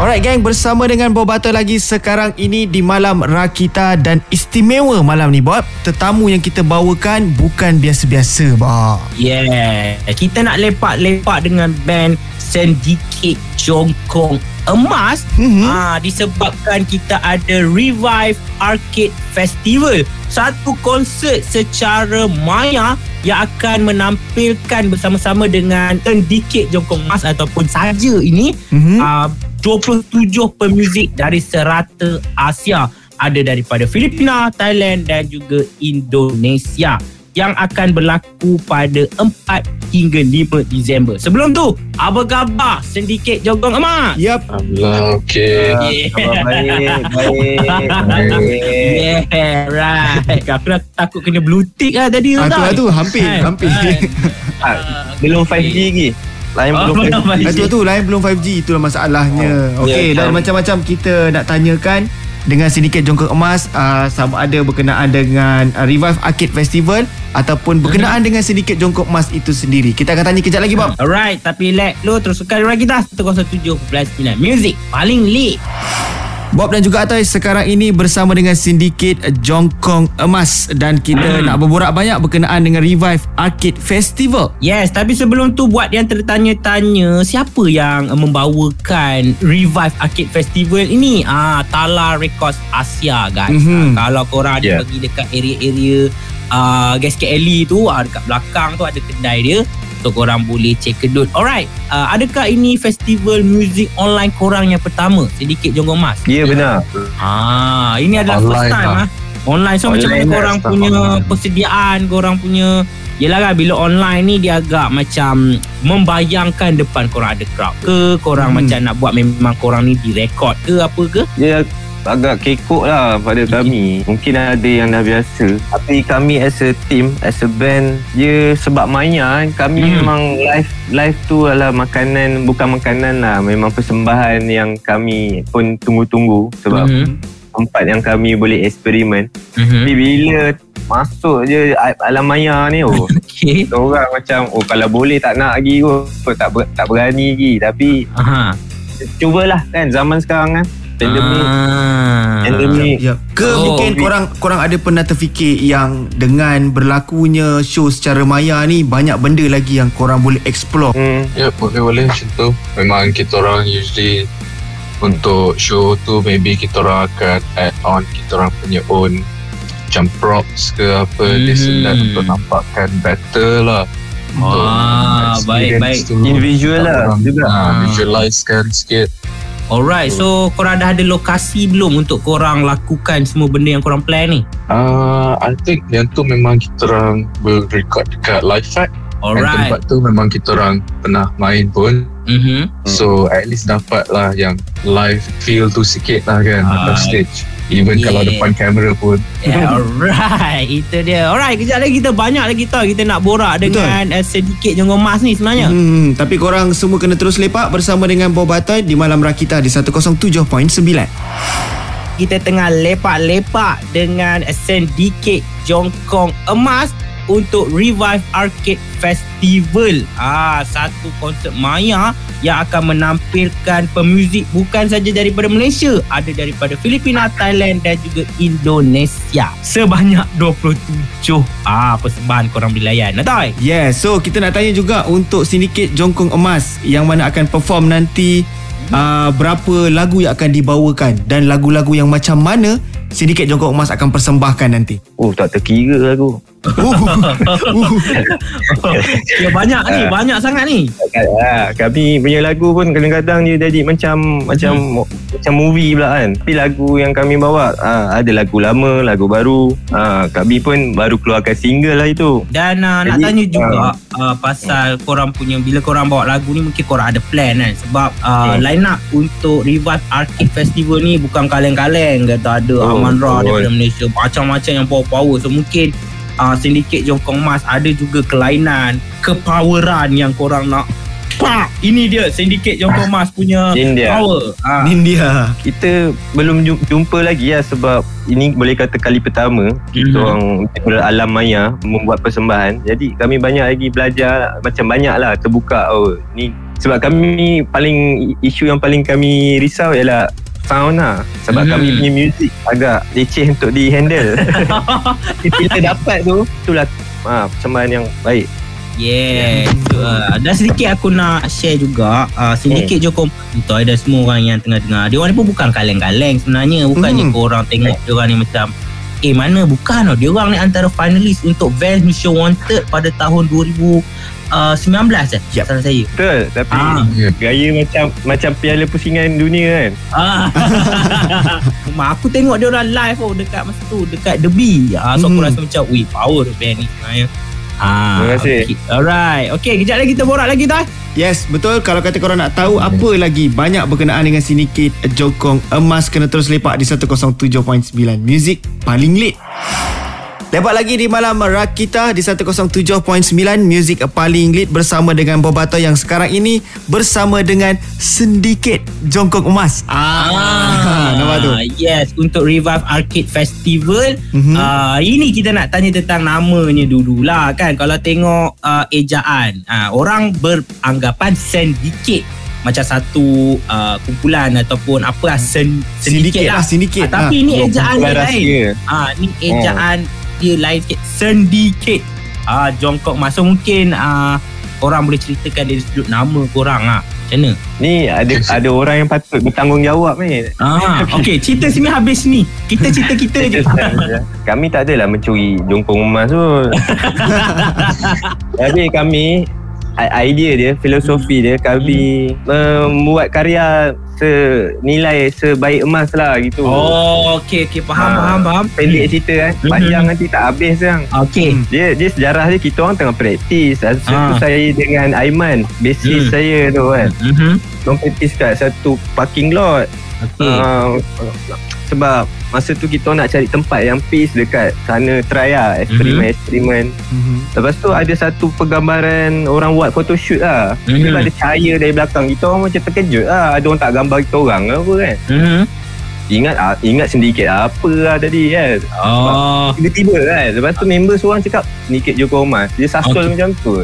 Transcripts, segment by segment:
Alright gang, bersama dengan Bob Butter lagi sekarang ini di Malam Rakita dan istimewa malam ni Bob. Tetamu yang kita bawakan bukan biasa-biasa Bob. Yeah, kita nak lepak-lepak dengan band Syndicate Jongkong Emas Mhm. ah, disebabkan kita ada Revive Arcade Festival. Satu konsert secara maya yang akan menampilkan bersama-sama dengan Syndicate Jongkong Emas ataupun saja ini Mhm. uh, 27 pemuzik dari serata Asia ada daripada Filipina, Thailand dan juga Indonesia yang akan berlaku pada 4 hingga 5 Disember. Sebelum tu, apa khabar Sindiket Jogong Emas? Yap. Alhamdulillah, okey. Yeah. Khabar baik, baik, baik. Yeah, right. Aku dah takut kena blue tick lah tadi Ah, tu, tau. ah, tu, hampir, Kan? hampir. Kan? Ah, belum 5G lagi. Lain Oh, belum 5G. belum 5G. Ah, tu tu lain belum 5G itulah masalahnya. Oh, Okey ya, dan faham. macam-macam kita nak tanyakan dengan sindiket Jongkok Emas uh, sama ada berkenaan dengan uh, Revive Arcade Festival ataupun berkenaan dengan sindiket Jongkok Emas itu sendiri. Kita akan tanya kejap lagi Bob. Alright, tapi let lo teruskan orang kita 107.9 Music paling lit. Bob dan juga Atoy sekarang ini bersama dengan sindiket Jongkong Emas dan kita nak berborak banyak berkenaan dengan Revive Arcade Festival. Yes, tapi sebelum tu buat yang tertanya-tanya siapa yang membawakan Revive Arcade Festival ini? Ah, Tala Records Asia guys. Mhm. Ah, kalau korang ada Yeah. pergi dekat area-area uh, Gasket Alley tu, ah, dekat belakang tu ada kedai dia. So korang boleh check kedut. Alright, uh, adakah ini festival muzik online korang yang pertama? Sedikit Jonggong Mas. Ya benar. Ah, ini adalah Online first time lah. ah. Online so macam mana Online korang punya online. persediaan, korang punya Yelah kan bila online ni dia agak macam membayangkan depan korang ada crowd ke korang Hmm. macam nak buat memang korang ni direkod ke apa ke Dia agak kekok lah pada kami. Mungkin ada yang dah biasa. Tapi kami as a team, as a band, dia sebab Maya, kami Hmm. memang live live tu adalah makanan, bukan makanan lah. Memang persembahan yang kami pun tunggu-tunggu. Sebab Mhm. tempat yang kami boleh eksperimen. Mhm. Tapi bila masuk je alam maya ni oh Okay orang macam oh kalau boleh tak nak lagi kot tak ber, tak berani lagi tapi Aha. cubalah kan zaman sekarang kan pandemik Ah. pandemik Ya. Ke Oh, mungkin we- korang korang ada pernah terfikir yang dengan berlakunya show secara maya ni banyak benda lagi yang korang boleh explore. hmm, Ya, boleh-boleh macam tu. Memang kita orang usually untuk show tu maybe kita orang akan add on kita orang punya own macam props ke apa Hmm. and that untuk nampakkan better lah. Untuk Ah, experience baik, baik. tu. Individual lah juga. ah, visualizekan sikit. Alright so korang dah ada lokasi belum untuk korang lakukan semua benda yang korang plan ni Uh, I think yang tu memang kita orang will record dekat live fact. And Alright tempat tu memang kita orang pernah main pun. Mhm. So at least dapat lah yang live feel tu sikit lah kan atas stage. Even yeah. kalau depan kamera pun. Yeah, alright, itu dia. Alright, kejap lagi kita banyak lagi tau kita nak borak Betul. dengan uh, sedikit jenggot emas ni sebenarnya. Hmm, tapi korang semua kena terus lepak bersama dengan Bob Batoy di Malam Rakita di 107.9. Kita tengah lepak-lepak dengan Syndicate Jongkong Emas untuk Revive Arcade Festival. Ah, satu konsert maya yang akan menampilkan pemuzik bukan saja daripada Malaysia, ada daripada Filipina, Thailand dan juga Indonesia. Sebanyak 27 ah persembahan korang boleh layan. Natoy? Yeah, so kita nak tanya juga untuk sindiket Jongkong Emas yang mana akan perform nanti uh, berapa lagu yang akan dibawakan dan lagu-lagu yang macam mana sindiket Jongkong Emas akan persembahkan nanti. oh tak terkira aku Uh, Ya banyak ni, banyak sangat ni. Ah, kami punya lagu pun kadang-kadang dia jadi macam macam macam movie pula kan. Tapi lagu yang kami bawa ah, ada lagu lama, lagu baru. Ah, kami pun baru keluarkan single lah itu. Dan uh, nak tanya juga uh, pasal korang punya bila korang bawa lagu ni mungkin korang ada plan kan sebab uh, Hmm. line up untuk Revive Arcade Festival ni bukan kaleng-kaleng kata ada Oh, Aman Ra betul. daripada Malaysia macam-macam yang power-power so mungkin uh, Syndicate Jongkong Mas ada juga kelainan kepoweran yang korang nak Pak Ini dia Syndicate Jongkong Mas punya Ini dia. Power ha. India. Kita belum ju- jumpa lagi lah sebab ini boleh kata kali pertama kita Mhm. orang alam maya membuat persembahan. Jadi kami banyak lagi belajar macam banyak lah terbuka oh ni sebab kami paling isu yang paling kami risau ialah sound lah sebab Mhm. kami punya music agak leceh untuk di handle. Bila dapat tu itulah ha, persembahan yang baik. Yeah uh, Dan sedikit aku nak share juga uh, Sedikit Hmm. Jokong Untuk ada semua orang yang tengah dengar Dia orang ni pun bukan kaleng-kaleng sebenarnya Bukannya Hmm. korang tengok Dia orang ni macam Eh mana bukan tau Dia orang ni antara finalis Untuk Vans Mission Wanted Pada tahun 2019 eh Yap. Salah saya Betul tapi Ah. Ya. gaya macam macam piala pusingan dunia kan. Ah. Aku tengok dia orang live oh dekat masa tu dekat The Bee. Ah so aku Hmm. rasa macam wih power tu band ni sebenarnya. Ah, Terima kasih. Okay. Alright. Okay, kejap lagi kita borak lagi tak? Yes, betul. Kalau kata korang nak tahu apa lagi banyak berkenaan dengan sindiket Jokong Emas kena terus lepak di 107.9 Music paling lit. Lepak lagi di malam Rakita di 107.9 Music paling lit bersama dengan Bobato yang sekarang ini bersama dengan Sindiket Jongkong Emas. Ah, nampak tu. Yes, untuk Revive Arcade Festival. Mhm. Uh, ini kita nak tanya tentang namanya dululah kan. Kalau tengok uh, ejaan, uh, orang beranggapan syndicate macam satu uh, kumpulan ataupun apa lah sen, Sindiket syndicate lah, sindiket. Ah, tapi ni ejaan dia Kumpulan lain. Ah, ni ejaan dia lain sikit. Syndicate. Ah, Jongkok masa mungkin ah korang boleh ceritakan dari sudut nama korang ah. Macam mana? Ni ada ada orang yang patut bertanggungjawab ni. Ah, okey, cerita sini habis ni. Kita cerita kita je. kami tak adalah mencuri jongkong emas tu. Tapi kami idea dia, filosofi dia kami membuat karya senilai sebaik emas lah gitu. Oh, okey okey faham Ah. faham faham. Pendek cerita kan. Mhm. Panjang nanti tak habis kan. Okey. Dia dia sejarah dia kita orang tengah praktis. Satu Ah. saya dengan Aiman, basis Hmm. saya tu kan. Mhm. Kita praktis kat satu parking lot. Okey. Uh, sebab masa tu kita nak cari tempat yang peace dekat sana try lah eksperimen-eksperimen. Mhm. Lepas tu ada satu penggambaran orang buat photoshoot lah. Mhm. Tiba ada cahaya dari belakang. Kita orang macam terkejut lah. Ada orang tak gambar kita orang ke apa kan. Mhm. Ingat ah, ingat sedikit apa lah tadi kan. Oh. Tiba-tiba kan. Lepas tu member seorang cakap sedikit Joko Omas. Dia sasul Okey. macam tu.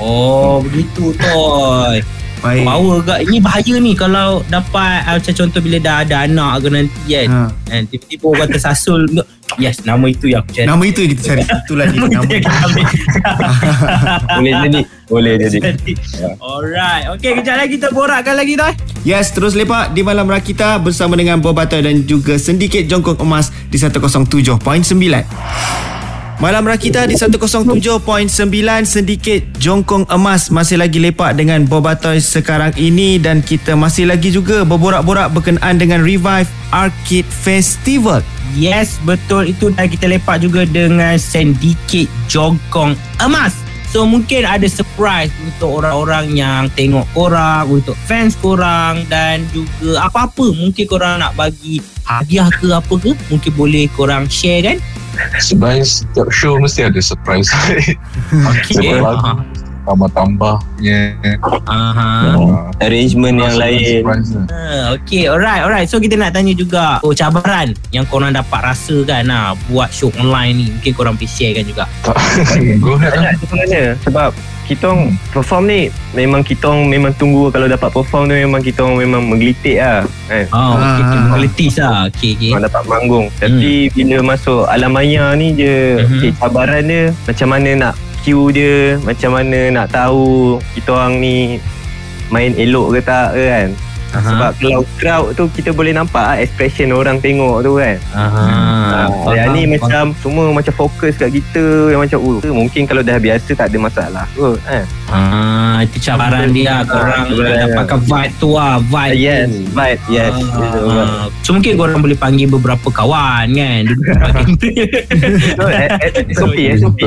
Oh, begitu toy. Baik. Power gak. Ini bahaya ni kalau dapat ah, macam contoh bila dah ada anak ke nanti kan. Ha. Kan tiba-tiba orang tersasul. Yes, nama itu yang aku cari. Nama itu yang kita cari. Itulah dia Nama itu nama. yang kita ambil. Boleh jadi. Boleh jadi. Jadi, Alright. Okay, kejap lagi kita borakkan lagi toy. Yes, terus lepak di Malam Rakita bersama dengan Bobato dan juga Sindiket Jongkong Emas di 107.9. Malam Rakita di 107.9 Sindiket Jongkong Emas masih lagi lepak dengan Bobatoy sekarang ini dan kita masih lagi juga berborak-borak berkenaan dengan Revive Arcade Festival. Yes, betul itu dan kita lepak juga dengan Syndicate Jongkong Emas. So mungkin ada surprise untuk orang-orang yang tengok korang, untuk fans korang dan juga apa-apa mungkin korang nak bagi hadiah ke apa ke, mungkin boleh korang share kan? Sebenarnya setiap show mesti ada surprise. Okay. Sebab lagu tambah-tambahnya. Aha. Ah, Arrangement yang rasa lain. Ah, okay, alright, alright. So kita nak tanya juga oh, cabaran yang korang dapat rasakan lah buat show online ni. Mungkin korang boleh share kan juga. Tak, go ahead lah. Banyak sebenarnya sebab kita orang perform ni memang kita orang memang tunggu kalau dapat perform tu memang kita orang memang menggelitik lah kan Oh, okay, okay. Ah. Qualities lah. Okay, okay. memang dapat manggung tapi bila masuk alam maya ni je Mhm. okay, cabaran dia macam mana nak cue dia macam mana nak tahu kita orang ni main elok ke tak ke kan Aha. sebab kalau crowd tu kita boleh nampak lah expression orang tengok tu kan Aha. Ah, yang ni macam semua macam fokus kat kita yang macam oh mungkin kalau dah biasa tak ada masalah kot kan Ah, itu cabaran dia Ah, korang dapatkan vibe tu lah, vibe yes tu. right yes Ah, so mungkin korang boleh panggil beberapa kawan kan. So, eh, SOP SOP.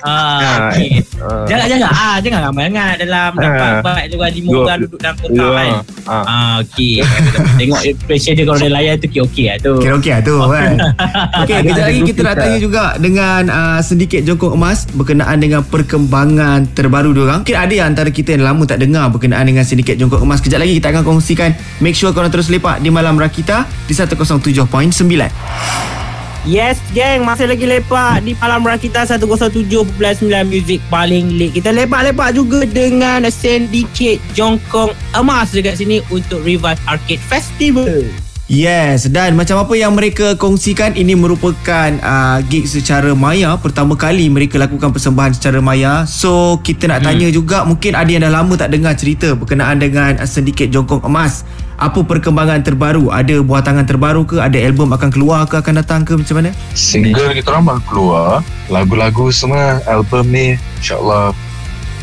Ah, okay. Ah. Jangan jangan ah jangan ramai sangat dalam dapat Ah. buat lima lima Dua- orang duduk dalam kotak Dua. kan. Ah. Ah okey. Tengok expression dia kalau dia layan tu okey okey lah tu. Okey lah tu kan Okey kejap lagi kita nak tanya juga Dengan uh, sedikit jongkong emas Berkenaan dengan perkembangan terbaru diorang Mungkin ada yang antara kita yang lama tak dengar Berkenaan dengan sedikit jongkong emas Kejap lagi kita akan kongsikan Make sure korang terus lepak di Malam Rakita Di 107.9 Yes geng. Masih lagi lepak Di Malam Rakita 107.9 Music paling lit. Kita lepak-lepak juga Dengan Syndicate Jongkong Emas Dekat sini Untuk Revive Arcade Festival. Yes dan macam apa yang mereka kongsikan ini merupakan uh, gig secara maya. Pertama kali mereka lakukan persembahan secara maya. So kita nak tanya juga mungkin ada yang dah lama tak dengar cerita berkenaan dengan sedikit jongkong emas apa perkembangan terbaru ada buah tangan terbaru ke ada album akan keluar ke akan datang ke macam mana Single kita baru keluar. Lagu-lagu semua album ni insyaAllah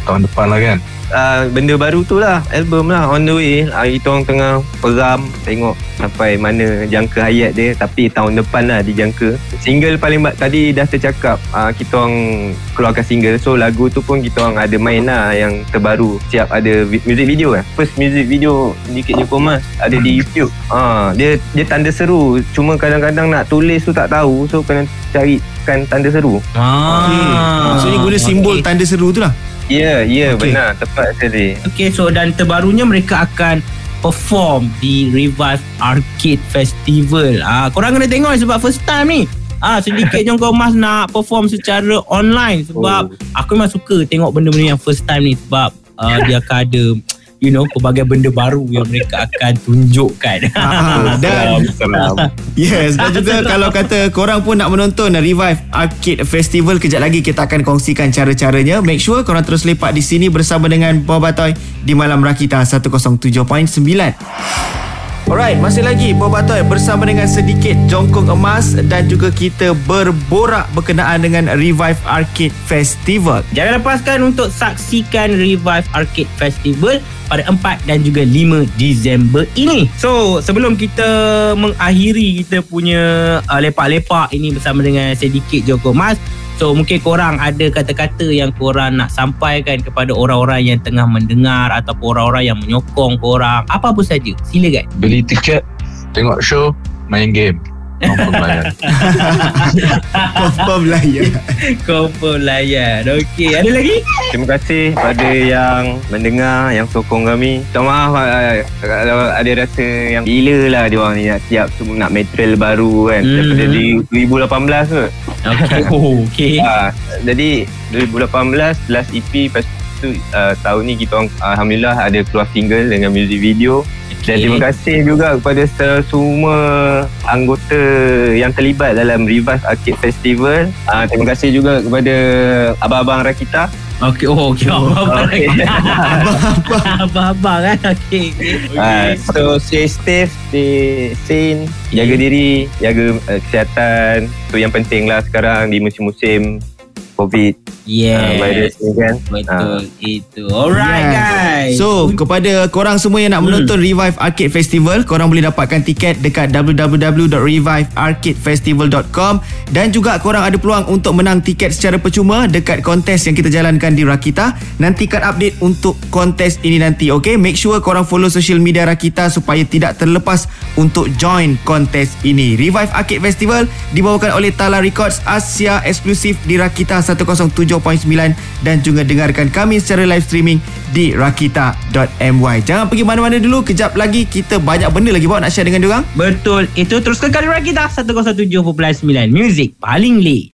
tahun depan lah kan. Uh, benda baru tu lah album lah on the way. Uh, kita orang tengah peram tengok sampai mana jangka hayat dia tapi tahun depan lah dijangka single paling ba- tadi dah tercakap uh, kita orang keluarkan single. So lagu tu pun kita orang ada main lah yang terbaru. Siap ada vi- music video kan first music video sedikit je komas ada di YouTube. Uh, dia dia tanda seru. Cuma kadang-kadang nak tulis tu tak tahu so kena carikan tanda seru. Okey. maksudnya guna simbol tanda seru tu lah ya yeah, ya yeah, Okey. benar tepat sekali Okay so dan terbarunya mereka akan perform di Revive Arcade Festival. Ah korang kena tengok sebab first time ni. Ah sedikit jongkong mas nak perform secara online sebab Oh. aku memang suka tengok benda-benda yang first time ni sebab uh, dia akan ada you know pelbagai benda baru yang mereka akan tunjukkan. Ah, dan Salam. Yes Dan juga kalau kata Korang pun nak menonton Revive Arcade Festival Kejap lagi kita akan kongsikan cara-caranya Make sure korang terus lepak di sini Bersama dengan Bob Batoy Di Malam Rakita 107.9 Alright, masih lagi Bob Batoy bersama dengan sedikit jongkong emas dan juga kita berborak berkenaan dengan Revive Arcade Festival. Jangan lepaskan untuk saksikan Revive Arcade Festival pada 4 dan juga 5 Disember ini. So, sebelum kita mengakhiri kita punya uh, lepak-lepak ini bersama dengan sedikit Joko Mas, so mungkin korang ada kata-kata yang korang nak sampaikan kepada orang-orang yang tengah mendengar ataupun orang-orang yang menyokong korang, apa-apa saja. Silakan. Beli tiket, tengok show, main game. Nombor layan. Confirm. Confirm layan. Okey, ada lagi? Terima kasih pada yang mendengar, yang sokong kami. Tak maaf ah, kalau ada rasa yang gila lah dia orang ni nak siap semua nak material baru kan. Hmm. Daripada di 2018 tu. Okey. Oh, okey. Ah, jadi 2018 last EP lepas tu uh, tahun ni kita orang alhamdulillah ada keluar single dengan music video. Dan terima kasih juga kepada se- semua anggota yang terlibat dalam Revive Arcade Festival. Uh, terima kasih juga kepada abang-abang Rakita. Okey, oh okey. Abang-abang. Okey. Abang-abang kan. Okey. okey. Uh, so stay safe, stay sane, jaga diri, jaga uh, kesihatan. Tu yang penting lah sekarang di musim-musim COVID uh, virus ni kan. Betul itu. Alright guys. So kepada korang semua yang nak menonton Revive Arcade Festival Korang boleh dapatkan tiket dekat www.revivearcadefestival.com Dan juga korang ada peluang untuk menang tiket secara percuma Dekat kontes yang kita jalankan di Rakita. Nantikan update untuk kontes ini nanti Okay? Make sure korang follow social media Rakita Supaya tidak terlepas untuk join kontes ini. Revive Arcade Festival dibawakan oleh Tala Records Asia eksklusif di Rakita 107.9 Dan juga dengarkan kami secara live streaming di rakita.my Jangan pergi mana-mana dulu Kejap lagi kita banyak benda lagi bawa nak share dengan diorang Betul. Itu terus kekal di kita 107.9 Music paling lit.